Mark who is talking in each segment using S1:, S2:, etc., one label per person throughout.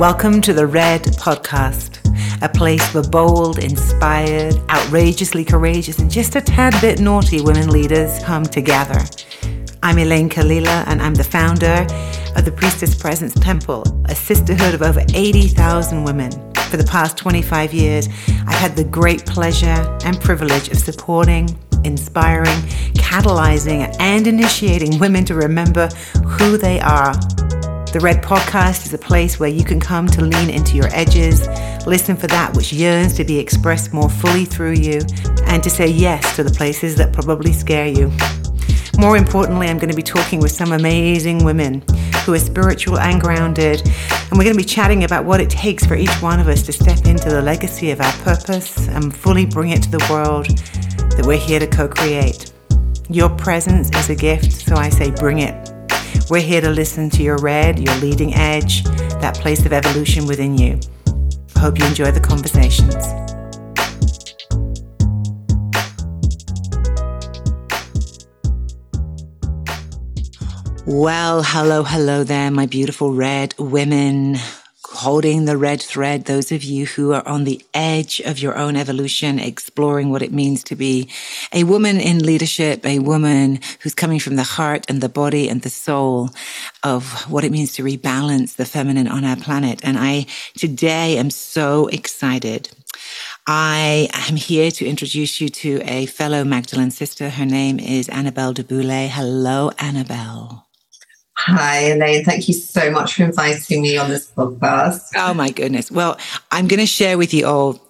S1: Welcome to the Red Podcast, a place for bold, inspired, outrageously courageous, and just a tad bit naughty women leaders come together. I'm Elayne Kailila, and I'm the founder of the Priestess Presence Temple, a sisterhood of over 80,000 women. For the past 25 years, I've had the great pleasure and privilege of supporting, inspiring, catalyzing, and initiating women to remember who they are the Red Podcast is a place where you can come to lean into your edges, listen for that which yearns to be expressed more fully through you, and to say yes to the places that probably scare you. More importantly, I'm going to be talking with some amazing women who are spiritual and grounded, and we're going to be chatting about what it takes for each one of us to step into the legacy of our purpose and fully bring it to the world that we're here to co create. Your presence is a gift, so I say bring it. We're here to listen to your red, your leading edge, that place of evolution within you. Hope you enjoy the conversations. Well, hello, hello there, my beautiful red women holding the red thread, those of you who are on the edge of your own evolution, exploring what it means to be a woman in leadership, a woman who's coming from the heart and the body and the soul of what it means to rebalance the feminine on our planet. And I today am so excited. I am here to introduce you to a fellow Magdalene sister. Her name is Annabel Du Boulay. Hello, Annabel.
S2: Hi, Elayne. Thank you so much for inviting me on this podcast.
S1: Oh, my goodness. Well, I'm going to share with you all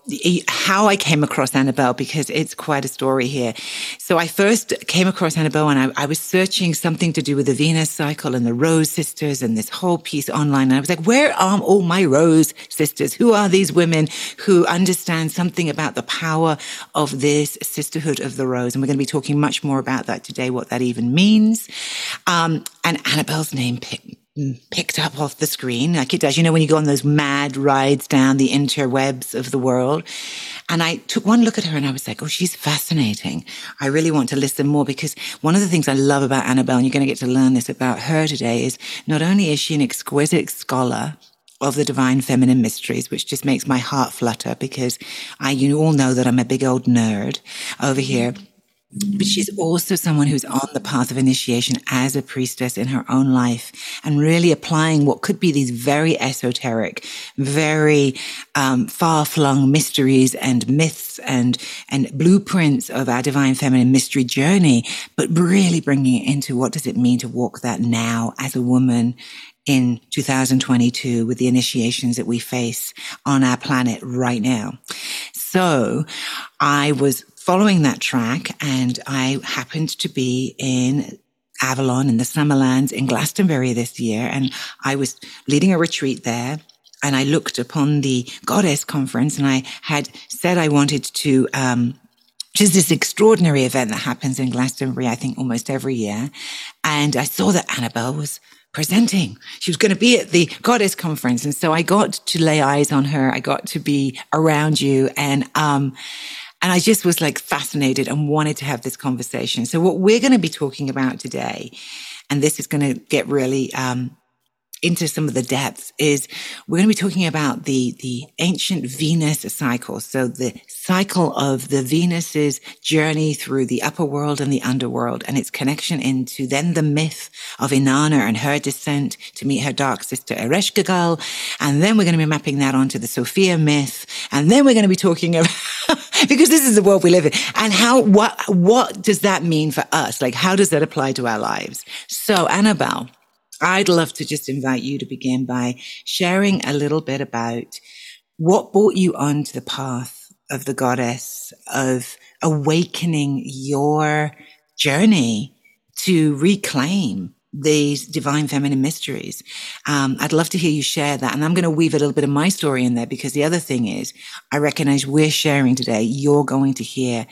S1: how I came across Annabel because it's quite a story here. So I first came across Annabel and I, I, was searching something to do with the Venus cycle and the Rose sisters and this whole piece online. And I was like, where are all my Rose sisters? Who are these women who understand something about the power of this sisterhood of the Rose? And we're going to be talking much more about that today, what that even means. Um, and Annabel's name picked picked up off the screen, like it does. You know, when you go on those mad rides down the interwebs of the world. And I took one look at her and I was like, oh, she's fascinating. I really want to listen more because one of the things I love about Annabel, and you're going to get to learn this about her today, is not only is she an exquisite scholar, of the divine feminine mysteries, which just makes my heart flutter because I, you all know that I'm a big old nerd over here. But she's also someone who's on the path of initiation as a priestess in her own life and really applying what could be these very esoteric, very um, far flung mysteries and myths and, and blueprints of our divine feminine mystery journey, but really bringing it into what does it mean to walk that now as a woman in 2022 with the initiations that we face on our planet right now. So I was following that track, and I happened to be in Avalon in the Summerlands in Glastonbury this year, and I was leading a retreat there. And I looked upon the Goddess Conference, and I had said I wanted to um, which is this extraordinary event that happens in Glastonbury, I think almost every year. And I saw that Annabelle was presenting. She was going to be at the goddess conference. And so I got to lay eyes on her. I got to be around you. And, um, and I just was like fascinated and wanted to have this conversation. So what we're going to be talking about today, and this is going to get really, um, into some of the depths is we're going to be talking about the, the ancient Venus cycle. So the cycle of the Venus's journey through the upper world and the underworld and its connection into then the myth of Inanna and her descent to meet her dark sister Ereshkigal. And then we're going to be mapping that onto the Sophia myth. And then we're going to be talking about, because this is the world we live in and how, what, what does that mean for us? Like, how does that apply to our lives? So Annabel, I'd love to just invite you to begin by sharing a little bit about what brought you onto the path of the goddess, of awakening your journey to reclaim these divine feminine mysteries. Um, I'd love to hear you share that. And I'm going to weave a little bit of my story in there because the other thing is I recognize we're sharing today. You're going to hear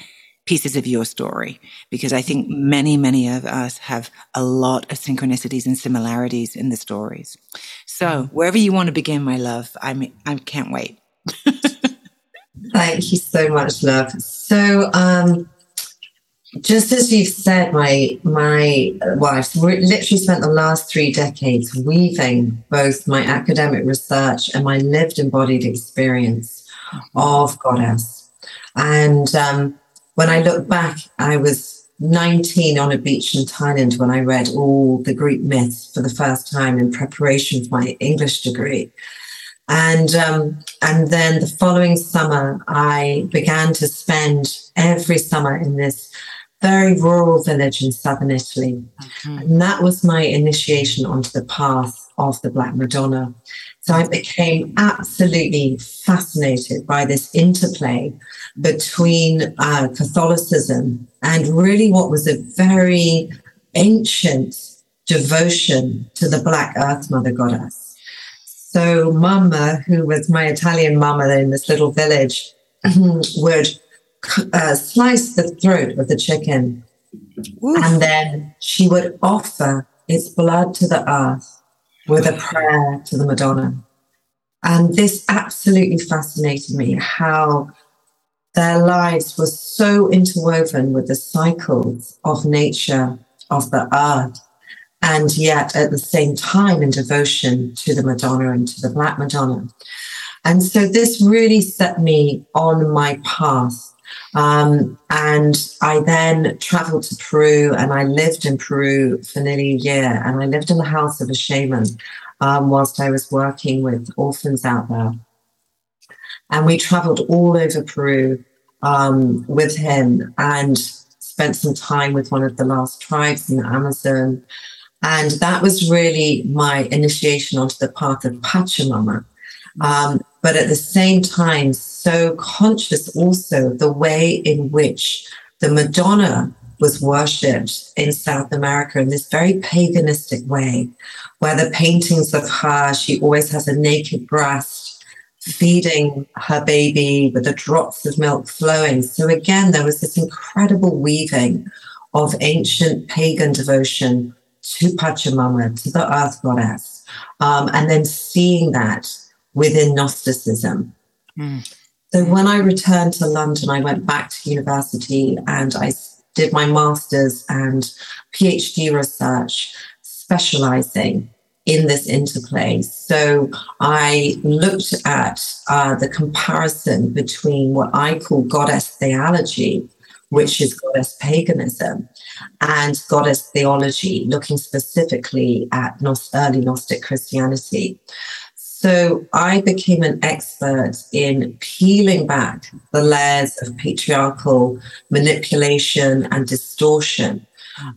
S1: pieces of your story because I think many, many of us have a lot of synchronicities and similarities in the stories. So wherever you want to begin, my love, I I can't wait.
S2: Thank you so much, love. So, um, just as you've said, my my wife literally spent the last three decades weaving both my academic research and my lived embodied experience of goddess. And um, when I look back, I was 19 on a beach in Thailand when I read all the Greek myths for the first time in preparation for my English degree. And um, and then the following summer, I began to spend every summer in this very rural village in southern Italy. Mm-hmm. And that was my initiation onto the path of the Black Madonna. So I became absolutely fascinated by this interplay between uh, Catholicism and really what was a very ancient devotion to the Black Earth Mother Goddess. So, Mama, who was my Italian mama in this little village, would uh, slice the throat of the chicken. Oof. And then she would offer its blood to the earth with a prayer to the Madonna. And this absolutely fascinated me how their lives were so interwoven with the cycles of nature, of the earth, and yet at the same time in devotion to the Madonna and to the Black Madonna. And so this really set me on my path um, and I then traveled to Peru and I lived in Peru for nearly a year. And I lived in the house of a shaman um, whilst I was working with orphans out there. And we traveled all over Peru um, with him and spent some time with one of the last tribes in the Amazon. And that was really my initiation onto the path of Pachamama. Um, but at the same time, so conscious also of the way in which the Madonna was worshipped in South America in this very paganistic way, where the paintings of her, she always has a naked breast feeding her baby with the drops of milk flowing. So again, there was this incredible weaving of ancient pagan devotion to Pachamama, to the earth goddess, um, and then seeing that within Gnosticism. Mm. So when I returned to London, I went back to university and I did my master's and PhD research specializing in this interplay. So I looked at uh, the comparison between what I call goddess theology, which is goddess paganism, and goddess theology, looking specifically at early Gnostic Christianity. So I became an expert in peeling back the layers of patriarchal manipulation and distortion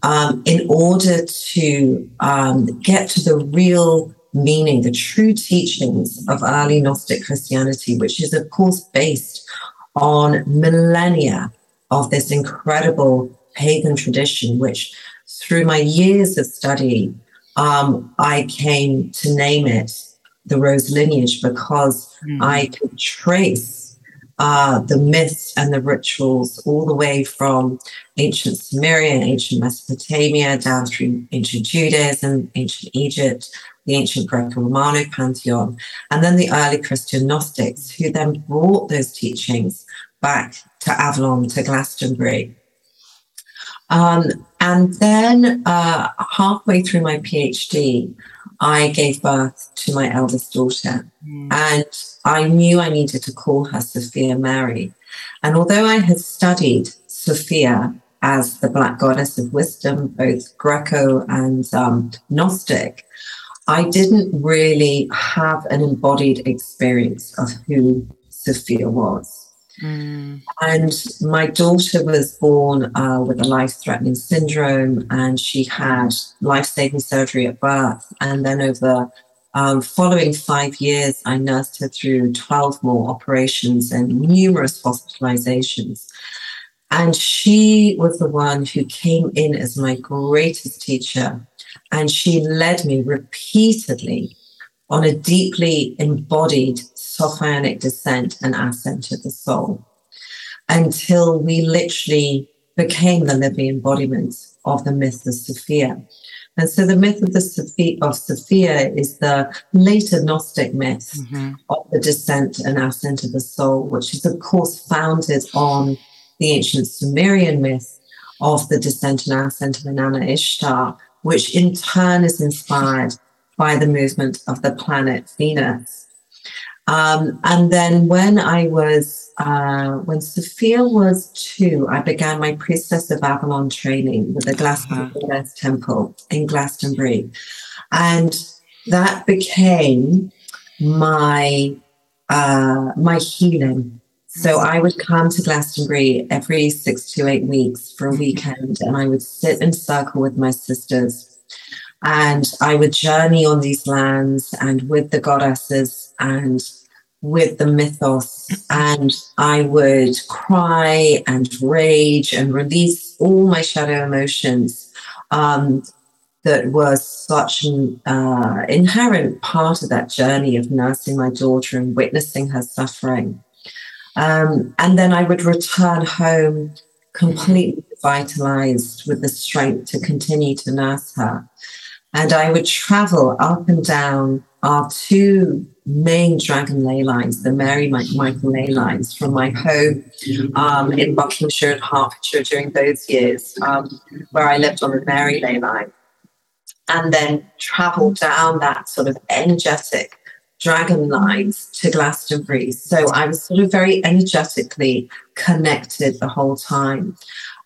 S2: um, in order to um, get to the real meaning, the true teachings of early Gnostic Christianity, which is, of course, based on millennia of this incredible pagan tradition, which through my years of study, um, I came to name it the Rose lineage because mm. I could trace uh, the myths and the rituals all the way from ancient Sumeria and ancient Mesopotamia down through ancient Judaism, ancient Egypt, the ancient Greco-Romano pantheon, and then the early Christian Gnostics, who then brought those teachings back to Avalon, to Glastonbury. Um, and then uh, halfway through my PhD, I gave birth to my eldest daughter. Mm. And I knew I needed to call her Sophia Mary. And although I had studied Sophia as the Black goddess of wisdom, both Greco and um, Gnostic, I didn't really have an embodied experience of who Sophia was. Mm. And my daughter was born uh, with a life threatening syndrome, and she had life saving surgery at birth. And then, over um, following five years, I nursed her through 12 more operations and numerous hospitalizations. And she was the one who came in as my greatest teacher. And she led me repeatedly on a deeply embodied Sophianic descent and ascent of the soul until we literally became the living embodiment of the myth of Sophia. And so the myth of the Sophia, of Sophia is the later Gnostic myth mm-hmm. of the descent and ascent of the soul, which is of course founded on the ancient Sumerian myth of the descent and ascent of Inanna Ishtar, which in turn is inspired by the movement of the planet Venus. Um, and then when I was, uh, when Sophia was two, I began my Priestess of Avalon training with the Glastonbury. Temple in Glastonbury. And that became my, uh, my healing. So I would come to Glastonbury every six to eight weeks for a mm-hmm. weekend and I would sit in circle with my sisters and I would journey on these lands and with the goddesses and with the mythos. And I would cry and rage and release all my shadow emotions um, that were such an uh, inherent part of that journey of nursing my daughter and witnessing her suffering. Um, and then I would return home completely vitalized with the strength to continue to nurse her. And I would travel up and down our two main dragon ley lines, the Mary Michael ley lines, from my home um, in Buckinghamshire and Hertfordshire during those years, um, where I lived on the Mary ley line, and then travel down that sort of energetic dragon lines to Glastonbury. So I was sort of very energetically connected the whole time.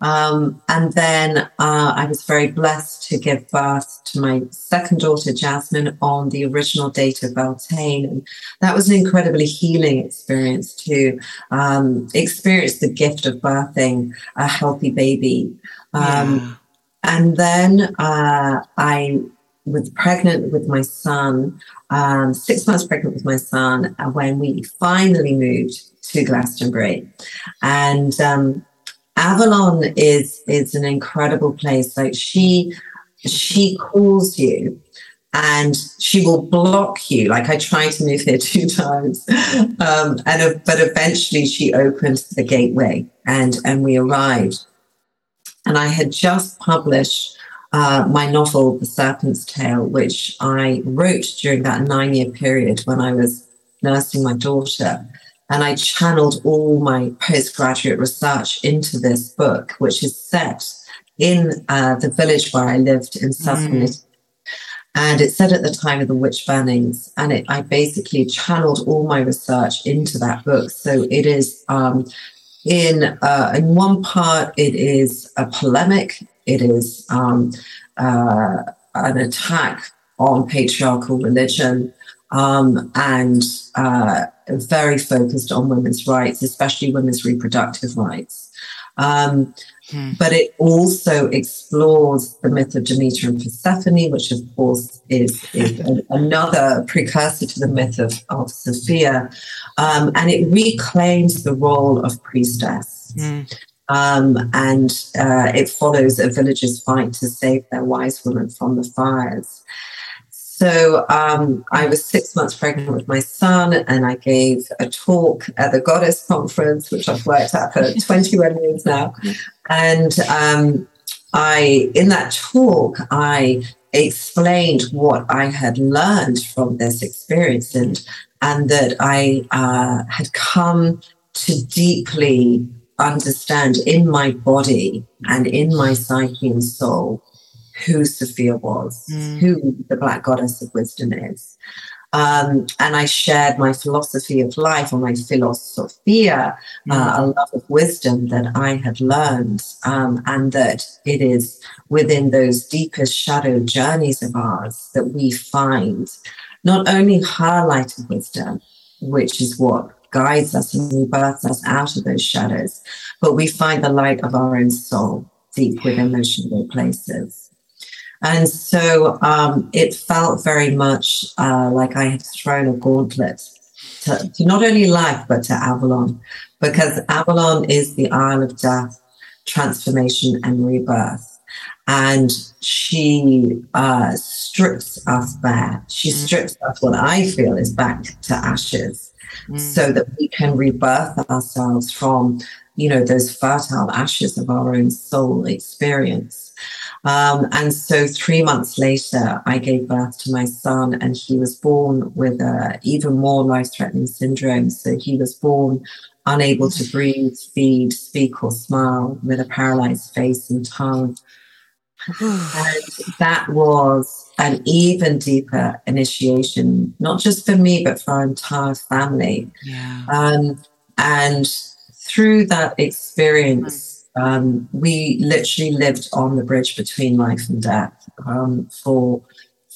S2: Um, and then uh, I was very blessed to give birth to my second daughter, Jasmine, on the original date of Beltane. And that was an incredibly healing experience to um, experience the gift of birthing a healthy baby. Um, yeah. And then uh, I was pregnant with my son, um, six months pregnant with my son, uh, when we finally moved to Glastonbury. And um, Avalon is is an incredible place. Like she she calls you and she will block you. Like I tried to move here two times, um, and uh, but eventually she opened the gateway and and we arrived. And I had just published uh, my novel, The Serpent's Tale, which I wrote during that nine year period when I was nursing my daughter. And I channeled all my postgraduate research into this book, which is set in uh, the village where I lived in southern mm. Italy. And it's set at the time of the witch burnings. And it, I basically channeled all my research into that book. So it is, um, in, uh, in one part, it is a polemic, it is um, uh, an attack on patriarchal religion um, and uh, very focused on women's rights, especially women's reproductive rights. Um, hmm. But it also explores the myth of Demeter and Persephone, which, of course, is, is another precursor to the myth of, of Sophia. Um, and it reclaims the role of priestess. Hmm. Um, and uh, it follows a villager's fight to save their wise woman from the fires. So um, I was six months pregnant with my son, and I gave a talk at the Goddess Conference, which I've worked at for 21 years now. And um, I, in that talk, I explained what I had learned from this experience, and and that I uh, had come to deeply understand in my body and in my psyche and soul who Sophia was, mm. who the Black Goddess of Wisdom is. Um, and I shared my philosophy of life or my philosophia, mm. uh, a love of wisdom that I had learned, um, and that it is within those deepest shadow journeys of ours that we find not only her light of wisdom, which is what guides us and rebirths us out of those shadows, but we find the light of our own soul deep within those shadow places. And so um, it felt very much uh, like I had thrown a gauntlet to, to, not only life, but to Avalon, because Avalon is the Isle of Death, transformation, and rebirth. And she uh, strips us bare. She mm. strips us what I feel is back to ashes mm. so that we can rebirth ourselves from, you know, those fertile ashes of our own soul experience. Um, and so three months later, I gave birth to my son, and he was born with a even more life-threatening syndrome. So he was born unable to breathe, feed, speak, or smile, with a paralyzed face and tongue. and that was an even deeper initiation, not just for me, but for our entire family. Yeah. Um, and through that experience, um, we literally lived on the bridge between life and death um, for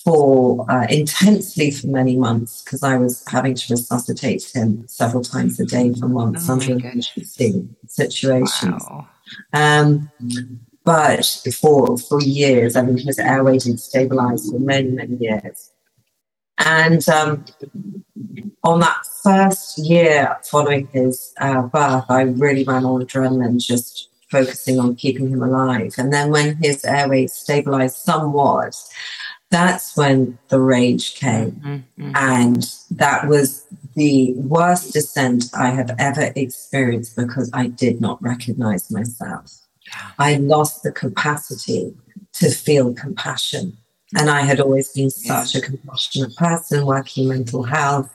S2: for uh, intensely for many months because I was having to resuscitate him several times a day for months oh under emergency situations. Wow. Um, but for for years, I mean, his airway didn't stabilize for many many years. And um, on that first year following his uh, birth, I really ran on adrenaline, just focusing on keeping him alive. And then when his airways stabilized somewhat, that's when the rage came. Mm-hmm. And that was the worst descent I have ever experienced because I did not recognize myself. I lost the capacity to feel compassion. And I had always been such a compassionate person working mental health,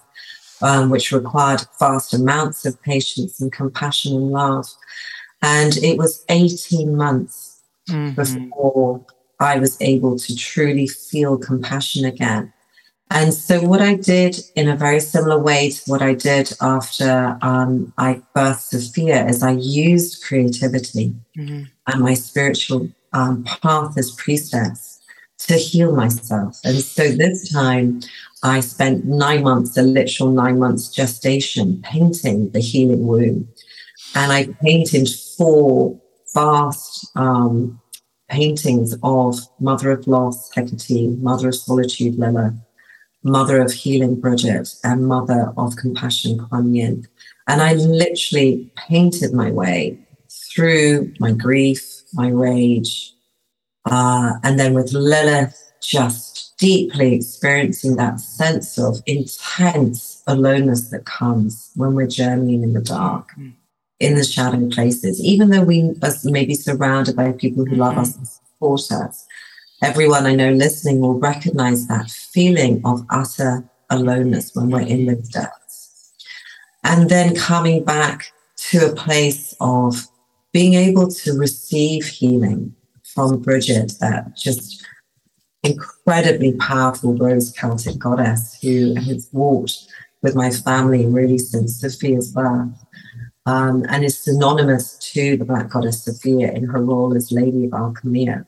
S2: um, which required vast amounts of patience and compassion and love. And it was 18 months mm-hmm. before I was able to truly feel compassion again. And so, what I did in a very similar way to what I did after um, I birthed Sophia is I used creativity mm-hmm. and my spiritual um, path as priestess to heal myself. And so, this time I spent nine months, a literal nine months gestation, painting the healing womb. And I painted four vast um, paintings of Mother of Loss, Hecate, Mother of Solitude, Lilith, Mother of Healing, Bridget, and Mother of Compassion, Kuan Yin. And I literally painted my way through my grief, my rage, uh, and then with Lilith, just deeply experiencing that sense of intense aloneness that comes when we're journeying in the dark. Mm in the shadow places, even though we are maybe surrounded by people who love us mm-hmm. and support us. Everyone I know listening will recognize that feeling of utter aloneness when we're in those mm-hmm. depths. And then coming back to a place of being able to receive healing from Bridget, that just incredibly powerful rose Celtic goddess who has walked with my family really since Sophia's birth um, and is synonymous to the Black Goddess Sophia in her role as Lady of Alchemia.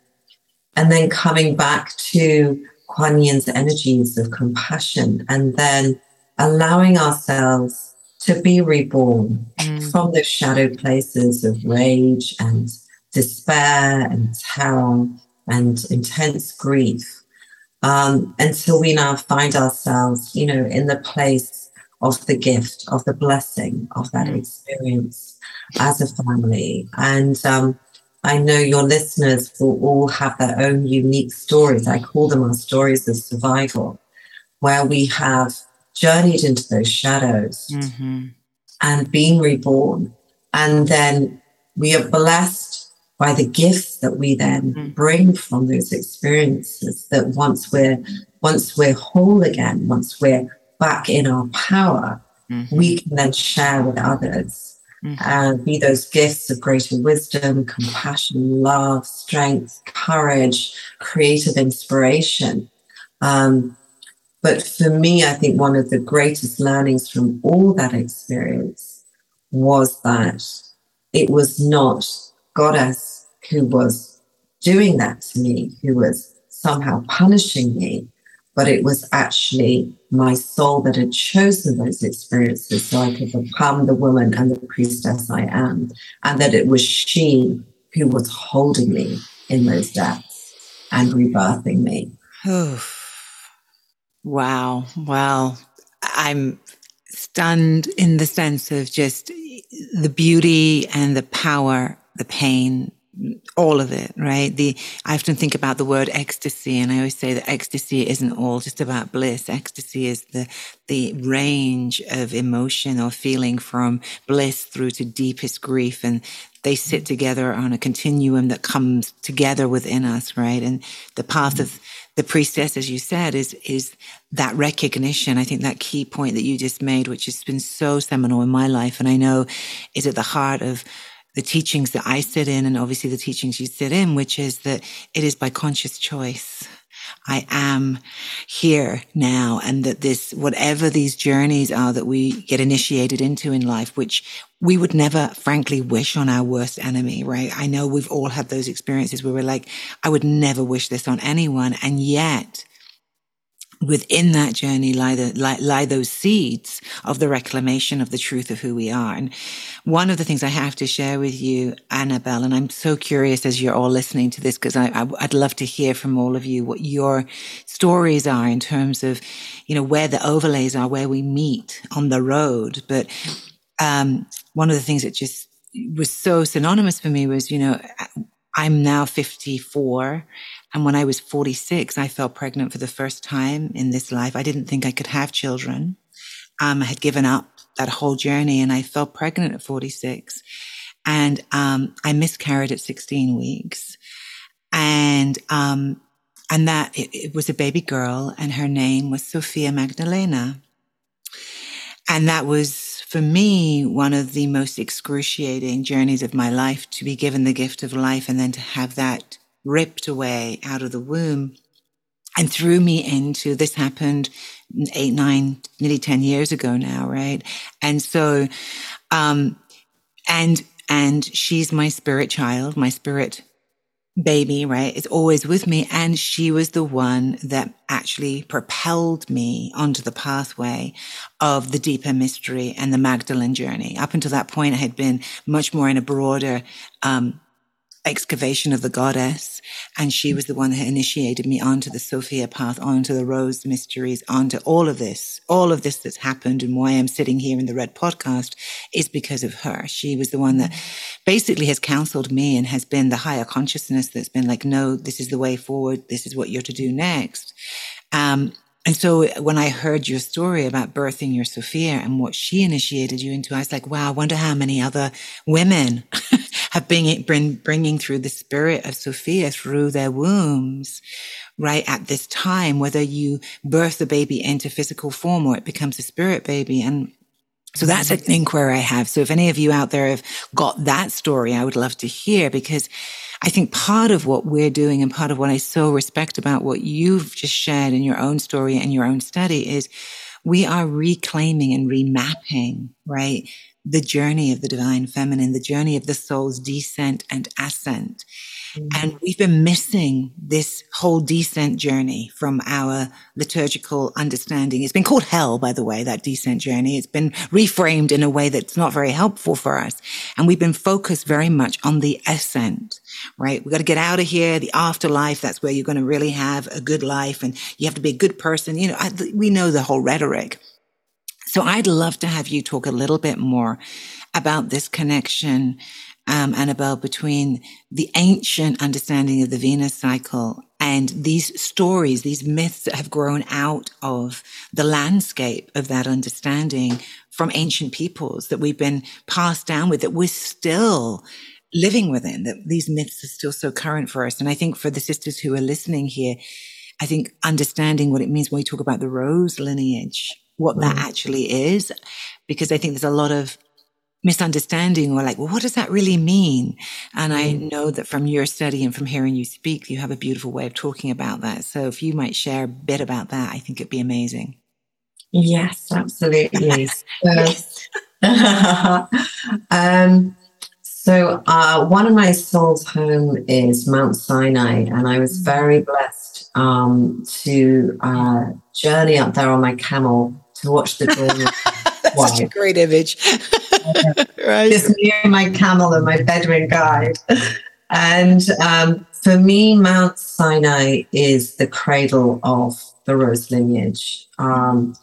S2: And then coming back to Kuan Yin's energies of compassion and then allowing ourselves to be reborn mm. from those shadow places of rage and despair and terror and intense grief um, until we now find ourselves, you know, in the place of the gift, of the blessing of that mm. experience as a family. And um, I know your listeners will all have their own unique stories. I call them our stories of survival, where we have journeyed into those shadows mm-hmm. and been reborn. And then we are blessed by the gifts that we then mm-hmm. bring from those experiences that once we're once we're whole again, once we're back in our power, mm-hmm. we can then share with others mm-hmm. and be those gifts of greater wisdom, compassion, love, strength, courage, creative inspiration. Um, but for me, I think one of the greatest learnings from all that experience was that it was not Goddess who was doing that to me, who was somehow punishing me, but it was actually my soul that had chosen those experiences so I could become the woman and the priestess I am, and that it was she who was holding me in those depths and rebirthing me.
S1: wow. Well, I'm stunned in the sense of just the beauty and the power, the pain, all of it, right? The I often think about the word ecstasy, and I always say that ecstasy isn't all just about bliss. Ecstasy is the the range of emotion or feeling from bliss through to deepest grief, and they sit together on a continuum that comes together within us, right? And the path mm-hmm. of the priestess, as you said, is is that recognition. I think that key point that you just made, which has been so seminal in my life, and I know is at the heart of the teachings that I sit in, and obviously the teachings you sit in, which is that it is by conscious choice. I am here now and that this, whatever these journeys are that we get initiated into in life, which we would never frankly wish on our worst enemy, right? I know we've all had those experiences where we're like, I would never wish this on anyone. And yet within that journey lie, the, lie, lie, those seeds of the reclamation of the truth of who we are. And one of the things I have to share with you, Annabel, and I'm so curious as you're all listening to this, because I, I'd love to hear from all of you what your stories are in terms of, you know, where the overlays are, where we meet on the road. But, um, one of the things that just was so synonymous for me was, you know, I'm now 54 and when I was 46, I fell pregnant for the first time in this life. I didn't think I could have children. Um, I had given up that whole journey and I fell pregnant at 46. And um, I miscarried at 16 weeks. And um, and that it, it was a baby girl, and her name was Sophia Magdalena. And that was for me one of the most excruciating journeys of my life to be given the gift of life and then to have that ripped away out of the womb and threw me into this happened eight, nine, nearly 10 years ago now, right? And so, um, and, and she's my spirit child, my spirit baby, right? It's always with me. And she was the one that actually propelled me onto the pathway of the deeper mystery and the Magdalene journey. Up until that point, I had been much more in a broader, um, excavation of the goddess. And she was the one that initiated me onto the Sophia path, onto the Rose mysteries, onto all of this. All of this that's happened and why I'm sitting here in the Red podcast is because of her. She was the one that basically has counseled me and has been the higher consciousness that's been like, no, this is the way forward. This is what you're to do next. Um, and so when I heard your story about birthing your Sophia and what she initiated you into, I was like, wow, I wonder how many other women have been bring, bringing through the spirit of Sophia through their wombs, right? At this time, whether you birth the baby into physical form or it becomes a spirit baby. And so that's an inquiry I have. So if any of you out there have got that story, I would love to hear because I think part of what we're doing and part of what I so respect about what you've just shared in your own story and your own study is we are reclaiming and remapping, right? The journey of the divine feminine, the journey of the soul's descent and ascent. Mm-hmm. And we've been missing this whole descent journey from our liturgical understanding. It's been called hell, by the way, that descent journey. It's been reframed in a way that's not very helpful for us. And we've been focused very much on the ascent, right? We've got to get out of here, the afterlife. That's where you're going to really have a good life and you have to be a good person. You know, I, we know the whole rhetoric. So I'd love to have you talk a little bit more about this connection um, Annabel, between the ancient understanding of the Venus cycle and these stories, these myths that have grown out of the landscape of that understanding from ancient peoples that we've been passed down with, that we're still living within, that these myths are still so current for us. And I think for the sisters who are listening here, I think understanding what it means when we talk about the rose lineage, what mm. that actually is, because I think there's a lot of misunderstanding or like, well, what does that really mean? And I mm. know that from your study and from hearing you speak, you have a beautiful way of talking about that. So if you might share a bit about that, I think it'd be amazing.
S2: Yes, absolutely. yes. um, so uh, one of my soul's home is Mount Sinai, and I was mm. very blessed um, to uh, journey up there on my camel to watch the.
S1: That's such a great image.
S2: right. Just me and my camel and my Bedouin guide. And um, for me, Mount Sinai is the cradle of the rose lineage. Um,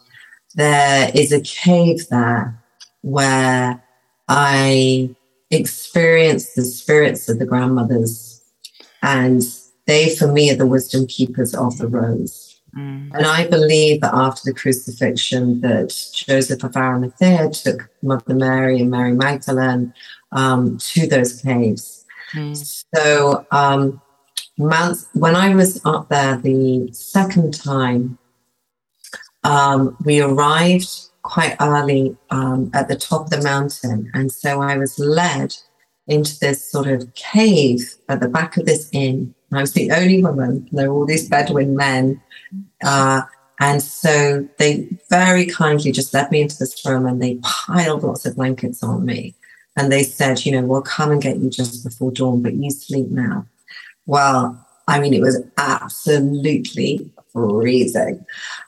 S2: there is a cave there where I experienced the spirits of the grandmothers, and they, for me, are the wisdom keepers of the rose. Mm. And I believe that after the crucifixion, that Joseph of Arimathea took Mother Mary and Mary Magdalene um, to those caves. Mm. So um, when I was up there the second time, um, we arrived quite early um, at the top of the mountain. And so I was led into this sort of cave at the back of this inn. I was the only woman. There were all these Bedouin men. Uh, and so they very kindly just led me into this room and they piled lots of blankets on me. And they said, you know, we'll come and get you just before dawn, but you sleep now. Well, I mean, it was absolutely freezing.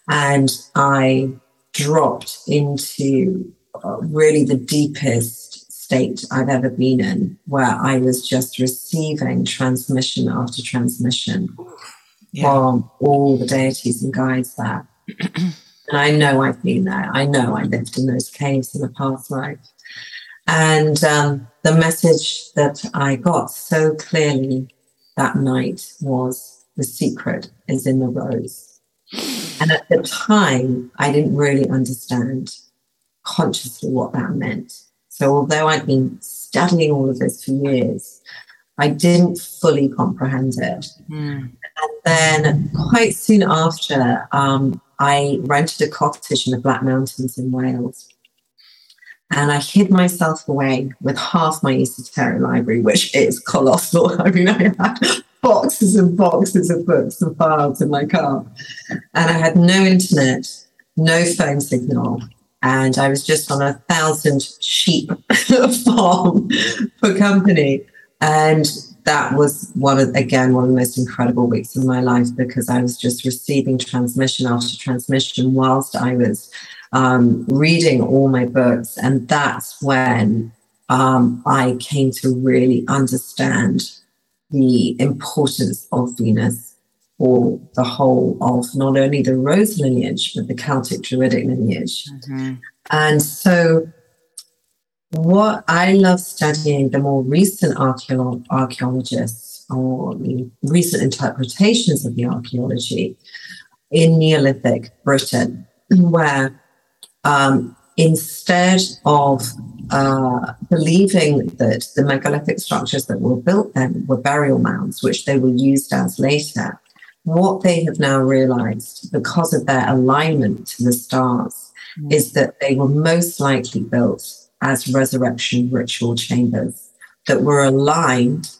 S2: And I dropped into uh, really the deepest state I've ever been in, where I was just receiving transmission after transmission yeah. from all the deities and guides there. and I know I've been there. I know I lived in those caves in a past life. And um, the message that I got so clearly that night was the secret is in the rose. And at the time, I didn't really understand consciously what that meant. So, although I'd been studying all of this for years, I didn't fully comprehend it. Mm. And then, quite soon after, um, I rented a cottage in the Black Mountains in Wales. And I hid myself away with half my esoteric library, which is colossal. I mean, I had boxes and boxes of books and files in my car. And I had no internet, no phone signal. And I was just on a thousand sheep farm for company. And that was one of, again, one of the most incredible weeks of my life because I was just receiving transmission after transmission whilst I was um, reading all my books. And that's when um, I came to really understand the importance of Venus for the whole of not only the Rose lineage, but the Celtic Druidic lineage. Mm-hmm. And so, what I love studying the more recent archeolo- archaeologists or the recent interpretations of the archaeology in Neolithic Britain, where um, instead of uh, believing that the megalithic structures that were built then were burial mounds, which they were used as later, what they have now realized because of their alignment to the stars mm. is that they were most likely built as resurrection ritual chambers that were aligned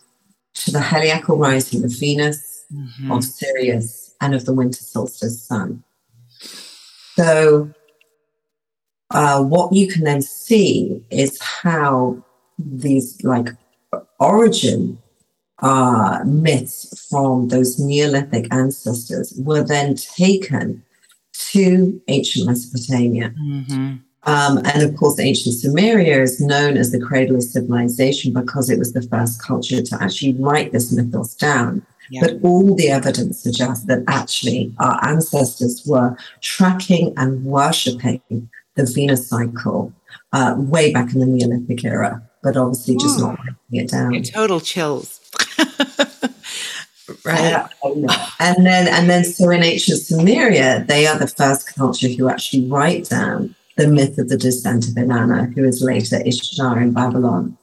S2: to the heliacal rising of Venus, mm-hmm. of Sirius, and of the winter solstice sun. So uh, what you can then see is how these like origin uh, myths from those Neolithic ancestors were then taken to ancient Mesopotamia. Mm-hmm. Um, and of course, ancient Sumeria is known as the cradle of civilization because it was the first culture to actually write this mythos down. Yeah. But all the evidence suggests that actually our ancestors were tracking and worshipping the Venus cycle uh, way back in the Neolithic era, but obviously just Ooh. not writing it down.
S1: Total chills. right.
S2: and then, and then, so in ancient Sumeria, they are the first culture who actually write down the myth of the descent of Inanna, who is later Ishtar in Babylon.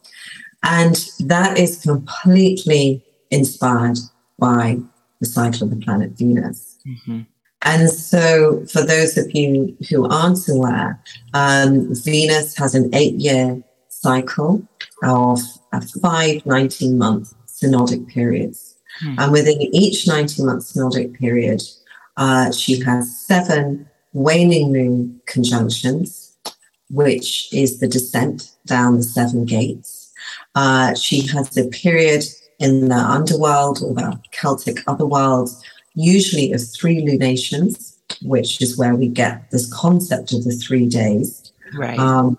S2: And that is completely inspired by the cycle of the planet Venus. Mm-hmm. And so, for those of you who aren't aware, um, Venus has an eight year cycle of five 19 month synodic periods. Hmm. And within each 19 month synodic period, uh, she has seven waning moon conjunctions, which is the descent down the seven gates. Uh, she has a period in the underworld or the Celtic otherworld usually of three lunations, which is where we get this concept of the three days
S1: right. um,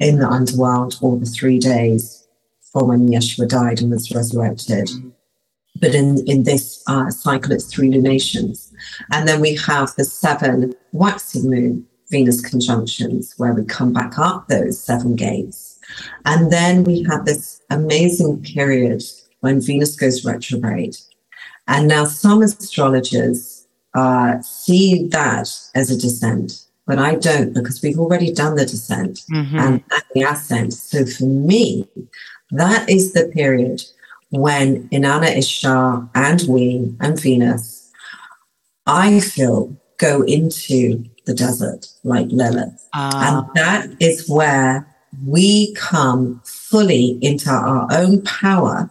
S2: in the underworld, or the three days from when Yeshua died and was resurrected. Mm-hmm. But in, in this uh, cycle, it's three lunations. And then we have the seven waxing moon Venus conjunctions, where we come back up those seven gates. And then we have this amazing period when Venus goes retrograde and now some astrologers uh, see that as a descent, but I don't because we've already done the descent mm-hmm. and the ascent. So for me, that is the period when Inanna Ishtar and we and Venus, I feel, go into the desert like Lilith. Uh. And that is where we come fully into our own power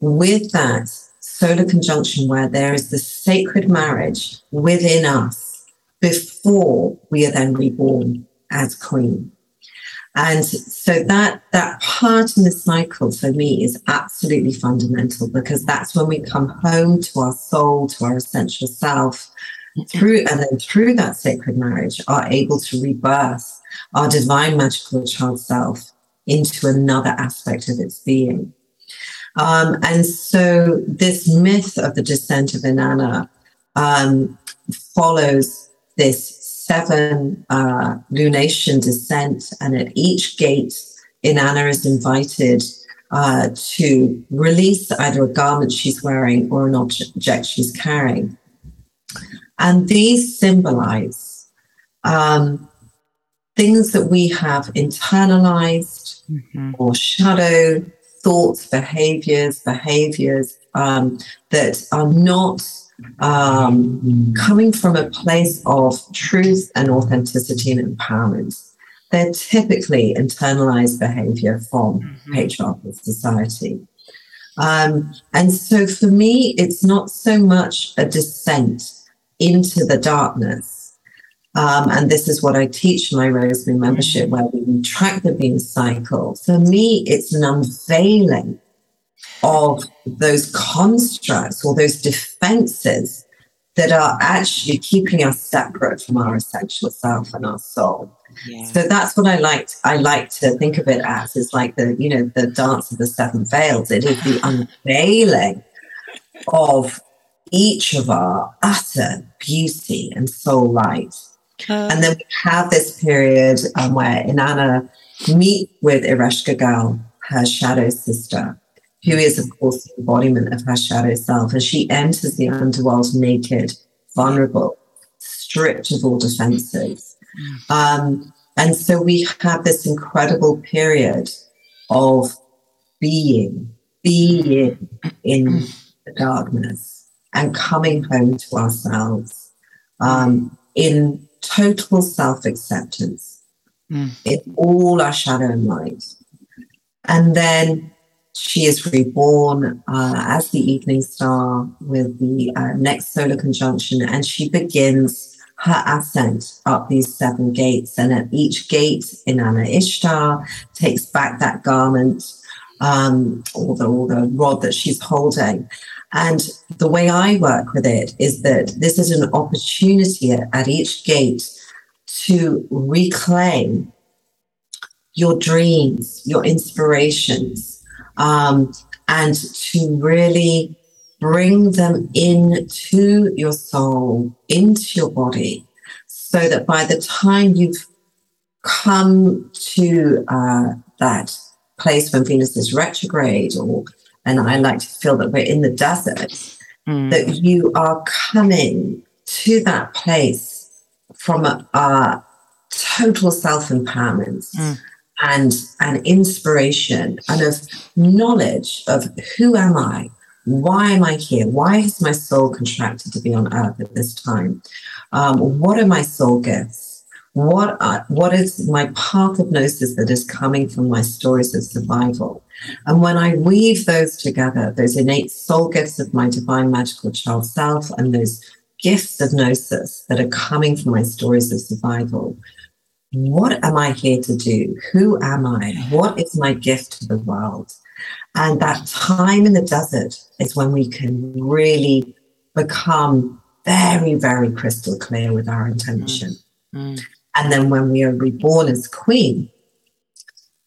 S2: with that solar conjunction where there is the sacred marriage within us before we are then reborn as queen. And so that that part in the cycle for me is absolutely fundamental because that's when we come home to our soul, to our essential self, through and then through that sacred marriage are able to rebirth our divine magical child self into another aspect of its being. Um, and so this myth of the descent of Inanna um, follows this seven uh, lunation descent, and at each gate, Inanna is invited uh, to release either a garment she's wearing or an object she's carrying. And these symbolize um, things that we have internalized mm-hmm. or shadow thoughts, behaviors, behaviors um, that are not um, coming from a place of truth and authenticity and empowerment. They're typically internalized behavior from mm-hmm. patriarchal society. Um, and so for me, it's not so much a descent into the darkness. Um, and this is what I teach my Rose Moon membership, where we track the Venus cycle. For me, it's an unveiling of those constructs or those defenses that are actually keeping us separate from our essential self and our soul. Yeah. So that's what I like. I like to think of it as is like the you know the dance of the seven veils. It is the unveiling of each of our utter beauty and soul light. Uh, and then we have this period um, where Inanna meet with Ereshkigal, her shadow sister, who is, of course, the embodiment of her shadow self. And she enters the underworld naked, vulnerable, stripped of all defenses. Um, and so we have this incredible period of being, being in the darkness and coming home to ourselves um, in total self acceptance, mm. in all our shadow and light. And then she is reborn uh, as the evening star with the uh, next solar conjunction, and she begins her ascent up these seven gates. And at each gate, Inanna Ishtar takes back that garment um, or, the, or the rod that she's holding. And the way I work with it is that this is an opportunity at, at each gate to reclaim your dreams, your inspirations, um, and to really bring them into your soul, into your body, so that by the time you've come to uh, that place when Venus is retrograde or and I like to feel that we're in the desert, mm. that you are coming to that place from a, a total self empowerment. Mm. And, and inspiration and of knowledge of who am I? Why am I here? Why has my soul contracted to be on earth at this time? Um, what are my soul gifts? What are, what is my path of gnosis that is coming from my stories of survival? And when I weave those together, those innate soul gifts of my divine magical child self and those gifts of gnosis that are coming from my stories of survival, what am I here to do? Who am I? What is my gift to the world? And that time in the desert is when we can really become very, very crystal clear with our intention. Mm. And then when we are reborn as queen,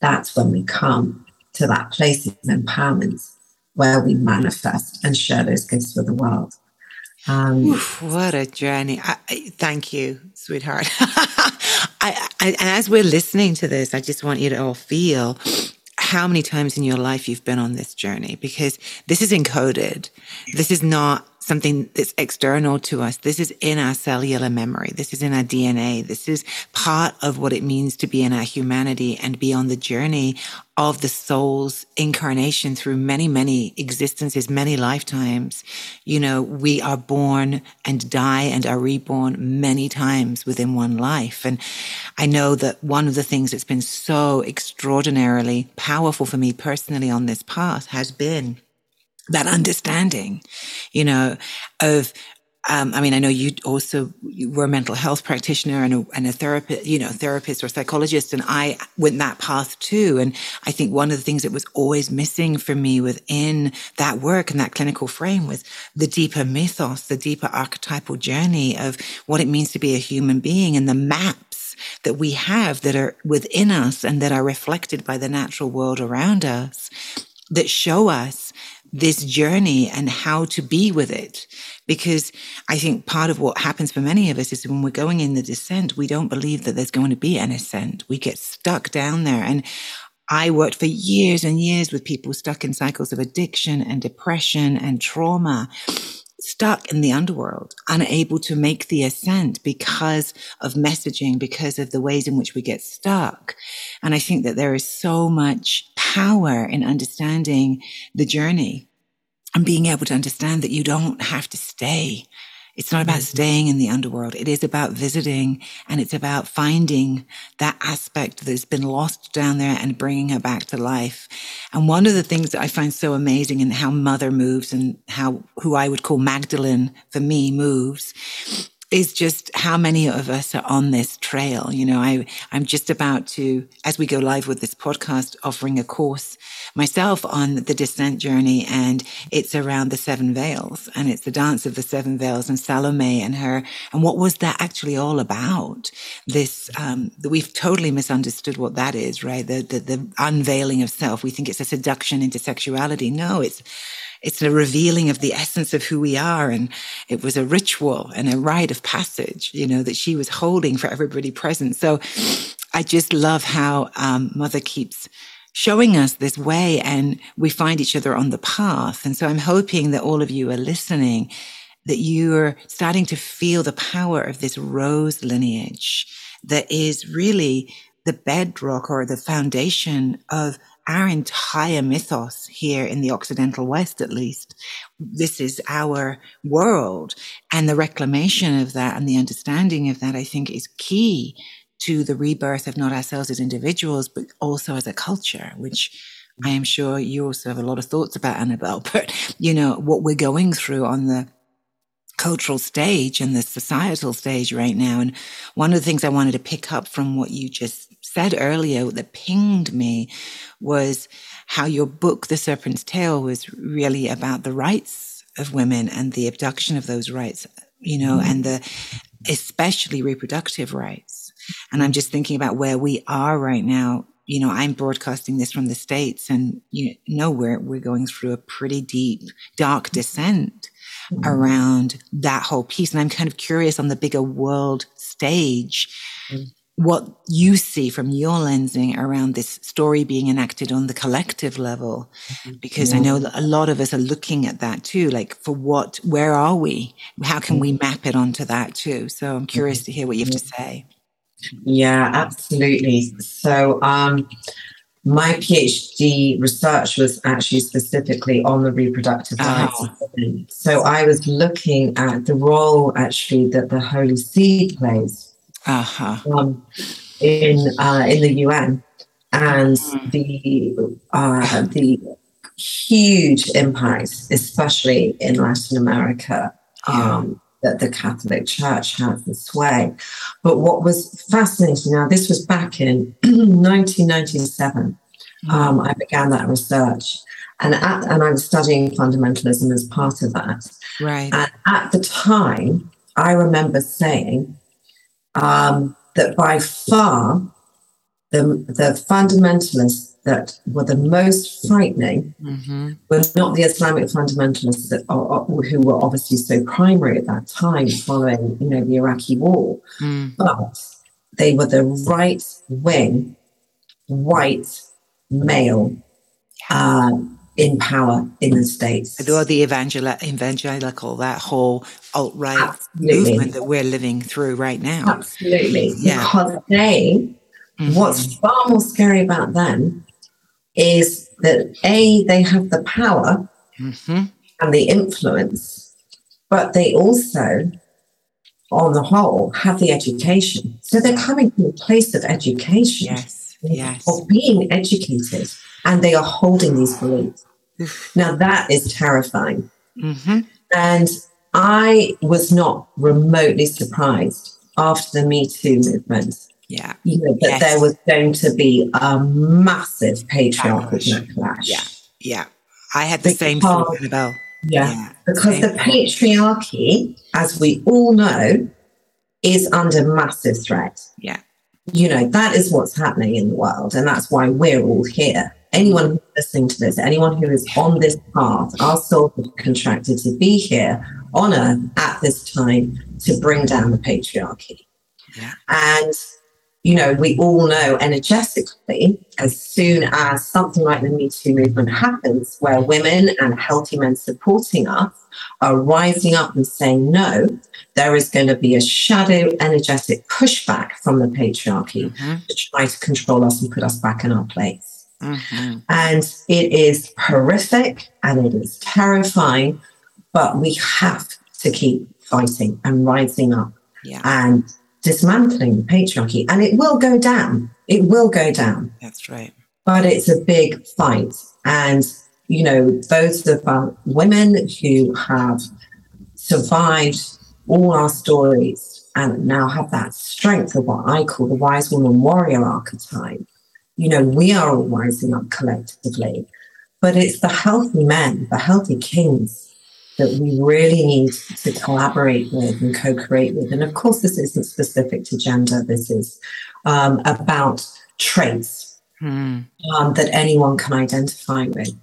S2: that's when we come to that place of empowerment where we manifest and share those gifts with the world.
S1: Um, Oof, what a journey. I, I, thank you, sweetheart. I, and as we're listening to this, I just want you to all feel how many times in your life you've been on this journey because this is encoded. This is not something that's external to us. This is in our cellular memory. This is in our DNA. This is part of what it means to be in our humanity and be on the journey of the soul's incarnation through many, many existences, many lifetimes. You know, we are born and die and are reborn many times within one life. And I know that one of the things that's been so extraordinarily powerful for me personally on this path has been that understanding, you know, of um, I mean, I know you also you were a mental health practitioner and a, and a therapist, you know, therapist or psychologist, and I went that path too. And I think one of the things that was always missing for me within that work and that clinical frame was the deeper mythos, the deeper archetypal journey of what it means to be a human being and the maps that we have that are within us and that are reflected by the natural world around us that show us this journey and how to be with it. Because I think part of what happens for many of us is when we're going in the descent, we don't believe that there's going to be an ascent. We get stuck down there. And I worked for years and years with people stuck in cycles of addiction and depression and trauma stuck in the underworld, unable to make the ascent because of messaging, because of the ways in which we get stuck. And I think that there is so much power in understanding the journey and being able to understand that you don't have to stay it's not about mm-hmm. staying in the underworld. It is about visiting and it's about finding that aspect that's been lost down there and bringing her back to life. And one of the things that I find so amazing in how mother moves and how, who I would call Magdalene for me moves is just how many of us are on this trail. You know, I, I'm just about to, as we go live with this podcast, offering a course myself on the descent journey and it's around the seven veils and it's the dance of the seven veils and Salome and her. And what was that actually all about? This, um, we've totally misunderstood what that is, right? The, the, the unveiling of self. We think it's a seduction into sexuality. No, it's, it's a revealing of the essence of who we are. And it was a ritual and a rite of passage, you know, that she was holding for everybody present. So I just love how um, Mother keeps showing us this way and we find each other on the path. And so I'm hoping that all of you are listening, that you're starting to feel the power of this rose lineage that is really the bedrock or the foundation of our entire mythos here in the Occidental West, at least. This is our world. And the reclamation of that and the understanding of that, I think, is key to the rebirth of not ourselves as individuals, but also as a culture, which I am sure you also have a lot of thoughts about, Annabel. But, you know, what we're going through on the cultural stage and the societal stage right now. And one of the things I wanted to pick up from what you just said earlier that pinged me was how your book, The Serpent's Tale, was really about the rights of women and the abduction of those rights, you know, mm-hmm. and the especially reproductive rights. And I'm just thinking about where we are right now. You know, I'm broadcasting this from the States and you know, we're, we're going through a pretty deep, dark descent mm-hmm. around that whole piece. And I'm kind of curious on the bigger world stage. Mm-hmm what you see from your lensing around this story being enacted on the collective level mm-hmm. because yeah. i know that a lot of us are looking at that too like for what where are we how can we mm-hmm. map it onto that too so i'm curious to hear what you have to say
S2: yeah absolutely so um my phd research was actually specifically on the reproductive rights oh. of so i was looking at the role actually that the holy see plays uh-huh. um, in uh, in the UN, and mm. the uh, the huge impact, especially in Latin America, um, that the Catholic Church has the sway. But what was fascinating now, this was back in 1997. Mm. Um, I began that research. And, at, and I was studying fundamentalism as part of that.
S1: Right.
S2: And at the time, I remember saying um, that by far the, the fundamentalists that were the most frightening mm-hmm. were not the Islamic fundamentalists that are, who were obviously so primary at that time following you know the Iraqi war, mm. but they were the right wing, white, male, uh, in power in the States.
S1: Or the evangel- evangelical, that whole alt right movement that we're living through right now.
S2: Absolutely. Yeah. Because they, mm-hmm. what's far more scary about them is that A, they have the power mm-hmm. and the influence, but they also, on the whole, have the education. So they're coming from a place of education.
S1: Yes. Yes.
S2: Of being educated. And they are holding these beliefs. Now that is terrifying. Mm-hmm. And I was not remotely surprised after the Me Too movement.
S1: Yeah.
S2: You know, that yes. there was going to be a massive patriarchal backlash.
S1: Yeah. Yeah. I had the because, same thought, Annabel.
S2: Yeah. yeah. Because the patriarchy, as we all know, is under massive threat.
S1: Yeah.
S2: You know, that is what's happening in the world. And that's why we're all here anyone who's listening to this, anyone who is on this path, our souls have contracted to be here on earth at this time to bring down the patriarchy.
S1: Yeah.
S2: And, you know, we all know energetically, as soon as something like the Me Too movement happens, where women and healthy men supporting us are rising up and saying no, there is going to be a shadow energetic pushback from the patriarchy mm-hmm. to try to control us and put us back in our place. Mm-hmm. And it is horrific and it is terrifying, but we have to keep fighting and rising up
S1: yeah.
S2: and dismantling the patriarchy. And it will go down. It will go down.
S1: That's right.
S2: But it's a big fight. And, you know, those of our women who have survived all our stories and now have that strength of what I call the wise woman warrior archetype you know, we are all rising up collectively, but it's the healthy men, the healthy kings that we really need to collaborate with and co-create with. And of course, this isn't specific to gender. This is um, about traits hmm. um, that anyone can identify with.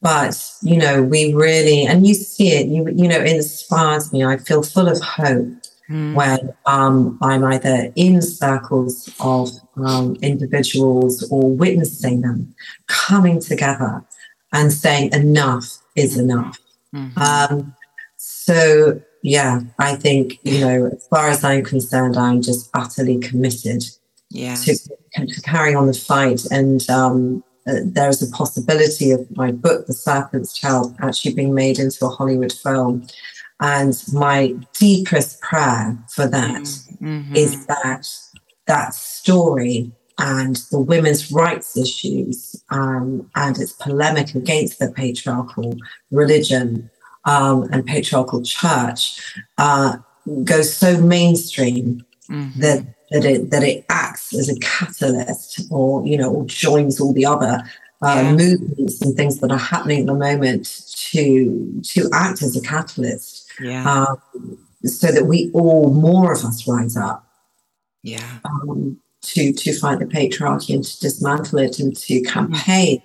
S2: But you know, we really, and you see it. You you know, it inspires me. I feel full of hope mm. when um, I'm either in circles of um, individuals or witnessing them coming together and saying enough is enough. Mm-hmm. Um, so, yeah, I think, you know, as far as I'm concerned, I'm just utterly committed
S1: yeah.
S2: to, to carrying on the fight. And um, uh, there's a possibility of my book, The Serpent's Child, actually being made into a Hollywood film. And my deepest prayer for that mm-hmm. is that that story and the women's rights issues um, and its polemic against the patriarchal religion um, and patriarchal church uh, goes so mainstream mm-hmm. that that it that it acts as a catalyst or you know or joins all the other uh, yeah. movements and things that are happening at the moment to to act as a catalyst
S1: yeah.
S2: Um, so that we all, more of us, rise up.
S1: Yeah.
S2: Um, to to fight the patriarchy and to dismantle it and to campaign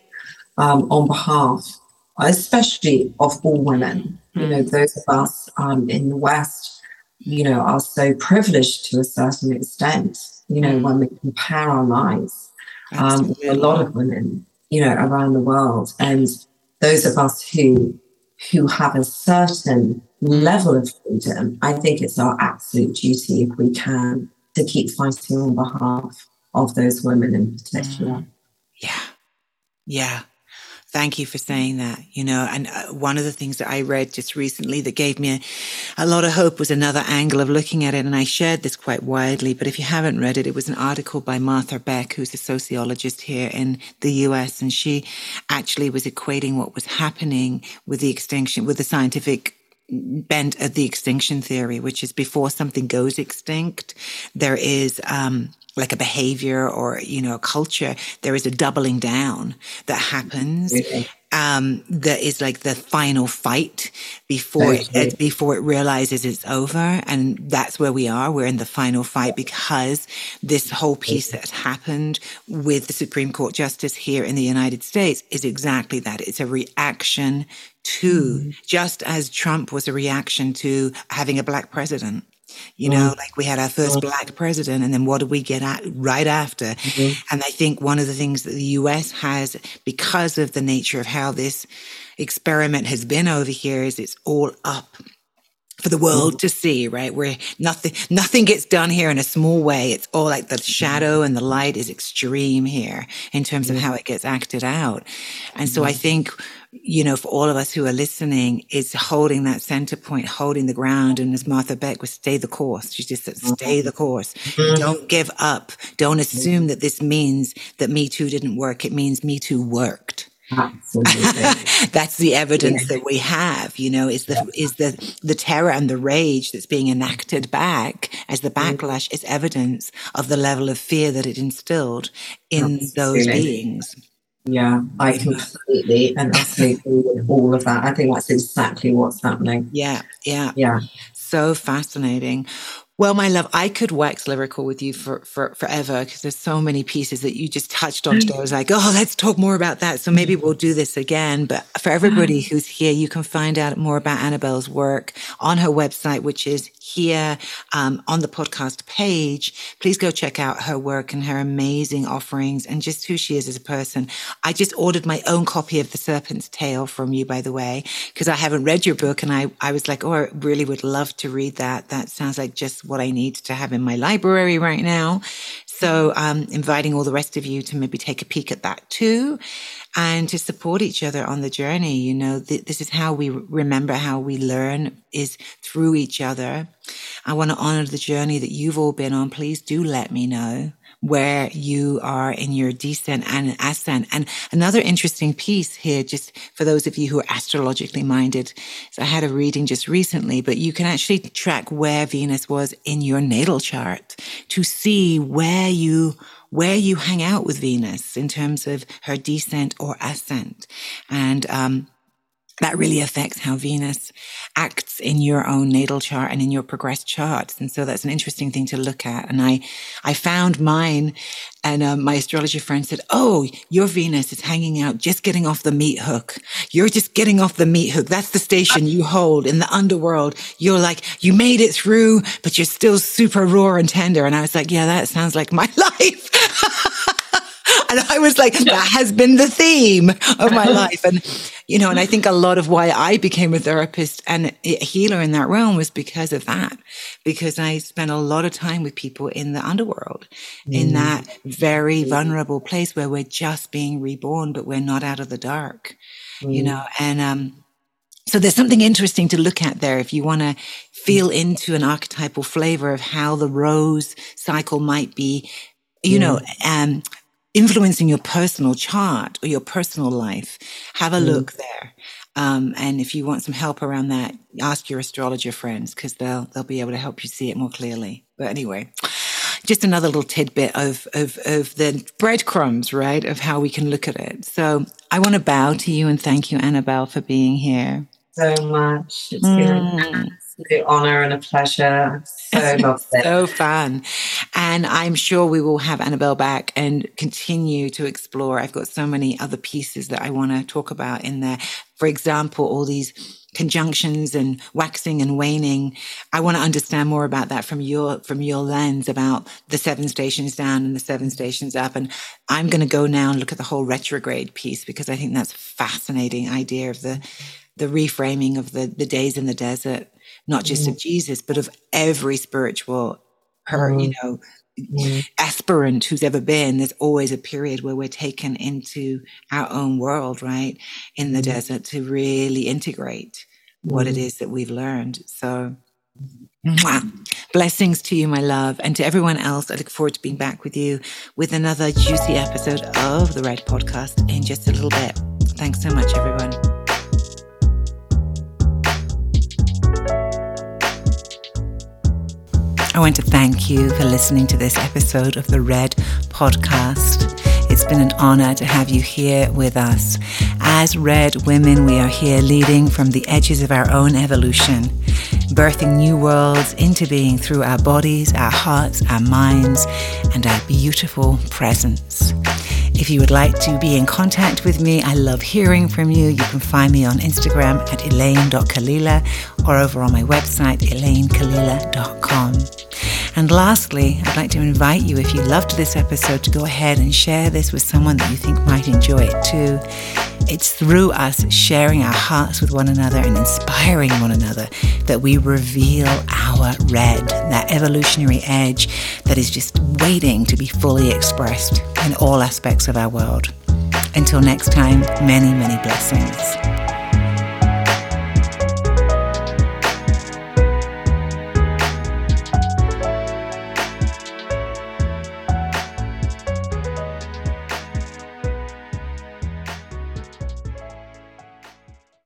S2: um, on behalf, especially of all women. Mm. You know, mm. those of us um, in the West, you know, are so privileged to a certain extent. You know, mm. when we compare our lives um, with a lot of women, you know, around the world, and those of us who who have a certain level of freedom, I think it's our absolute duty, if we can, to keep fighting on behalf of those women in particular. Mm.
S1: Yeah. Yeah. Thank you for saying that. You know, and uh, one of the things that I read just recently that gave me a, a, lot of hope was another angle of looking at it. And I shared this quite widely, but if you haven't read it, it was an article by Martha Beck, who's a sociologist here in the US. And she actually was equating what was happening with the extinction, with the scientific bent at the extinction theory, which is before something goes extinct, there is um, like a behavior or you know a culture there is a doubling down that happens um, that is like the final fight before it, before it realizes it's over and that's where we are. We're in the final fight because this whole piece that happened with the supreme court justice here in the united states is exactly that. It's a reaction to mm. just as trump was a reaction to having a black president You know, mm. like we had our first mm. black president, and then what did we get at right after? Mm-hmm. And I think one of the things that the US has, because of the nature of how this experiment has been over here, is it's all up for the world mm. to see, right? Where nothing, nothing gets done here in a small way. It's all like the shadow and the light is extreme here in terms of how it gets acted out. And so I think, you know, for all of us who are listening, is holding that center point, holding the ground. And as Martha Beck was, stay the course. She just said, stay the course. Mm-hmm. Don't give up. Don't assume that this means that Me Too didn't work. It means Me Too worked. that's the evidence yeah. that we have, you know, is the yeah. is the the terror and the rage that's being enacted back as the mm. backlash is evidence of the level of fear that it instilled in Absolutely. those beings.
S2: Yeah, I completely and with all of that. I think that's exactly what's happening.
S1: Yeah, yeah,
S2: yeah.
S1: So fascinating. Well, my love, I could wax lyrical with you for, for forever because there's so many pieces that you just touched on today. I was like, oh, let's talk more about that. So maybe we'll do this again. But for everybody who's here, you can find out more about Annabel's work on her website, which is here um, on the podcast page. Please go check out her work and her amazing offerings and just who she is as a person. I just ordered my own copy of The Serpent's Tale from you, by the way, because I haven't read your book and I, I was like, oh, I really would love to read that. That sounds like just what I need to have in my library right now. So, I'm um, inviting all the rest of you to maybe take a peek at that too and to support each other on the journey. You know, th- this is how we remember how we learn is through each other. I want to honor the journey that you've all been on. Please do let me know where you are in your descent and ascent. And another interesting piece here, just for those of you who are astrologically minded, so I had a reading just recently, but you can actually track where Venus was in your natal chart to see where you where you hang out with Venus in terms of her descent or ascent. And um, that really affects how Venus acts in your own natal chart and in your progressed charts. And so that's an interesting thing to look at. And I, I found mine and um, my astrology friend said, Oh, your Venus is hanging out, just getting off the meat hook. You're just getting off the meat hook. That's the station you hold in the underworld. You're like, you made it through, but you're still super raw and tender. And I was like, yeah, that sounds like my life. and I was like, that has been the theme of my life. And, you know, and I think a lot of why I became a therapist and a healer in that realm was because of that, because I spent a lot of time with people in the underworld, mm. in that very vulnerable place where we're just being reborn, but we're not out of the dark, mm. you know, and, um, so there's something interesting to look at there if you want to feel into an archetypal flavor of how the rose cycle might be, you mm. know, um, influencing your personal chart or your personal life, have a mm. look there. Um, and if you want some help around that, ask your astrologer friends because they'll they'll be able to help you see it more clearly. But anyway, just another little tidbit of of of the breadcrumbs, right, of how we can look at it. So I want to bow to you and thank you, Annabel, for being here.
S2: So much. It's mm absolute honor and a pleasure. So loved it.
S1: so fun. And I'm sure we will have Annabel back and continue to explore. I've got so many other pieces that I want to talk about in there. For example, all these conjunctions and waxing and waning. I want to understand more about that from your from your lens about the seven stations down and the seven stations up. And I'm going to go now and look at the whole retrograde piece because I think that's a fascinating idea of the the reframing of the the days in the desert not just mm. of Jesus, but of every spiritual, her, mm. you know, mm. aspirant who's ever been. There's always a period where we're taken into our own world, right, in the mm. desert to really integrate what it mm. that we've learned. So, Mwah. Blessings to you, my love, and to everyone else. I look forward to being back with you with another juicy episode of the Red Podcast in just a little bit. Thanks so much, everyone. I want to thank you for listening to this episode of the Red Podcast. It's been an honor to have you here with us. As Red women, we are here leading from the edges of our own evolution, birthing new worlds into being through our bodies, our hearts, our minds, and our beautiful presence. If you would like to be in contact with me, I love hearing from you. You can find me on Instagram at elayne.kailila or over on my website, elaynekailila.com. And lastly, I'd like to invite you, if you loved this episode, to go ahead and share this with someone that you think might enjoy it too. It's through us sharing our hearts with one another and inspiring one another that we reveal our red, that evolutionary edge that is just waiting to be fully expressed in all aspects of our world. Until next time, many, many blessings.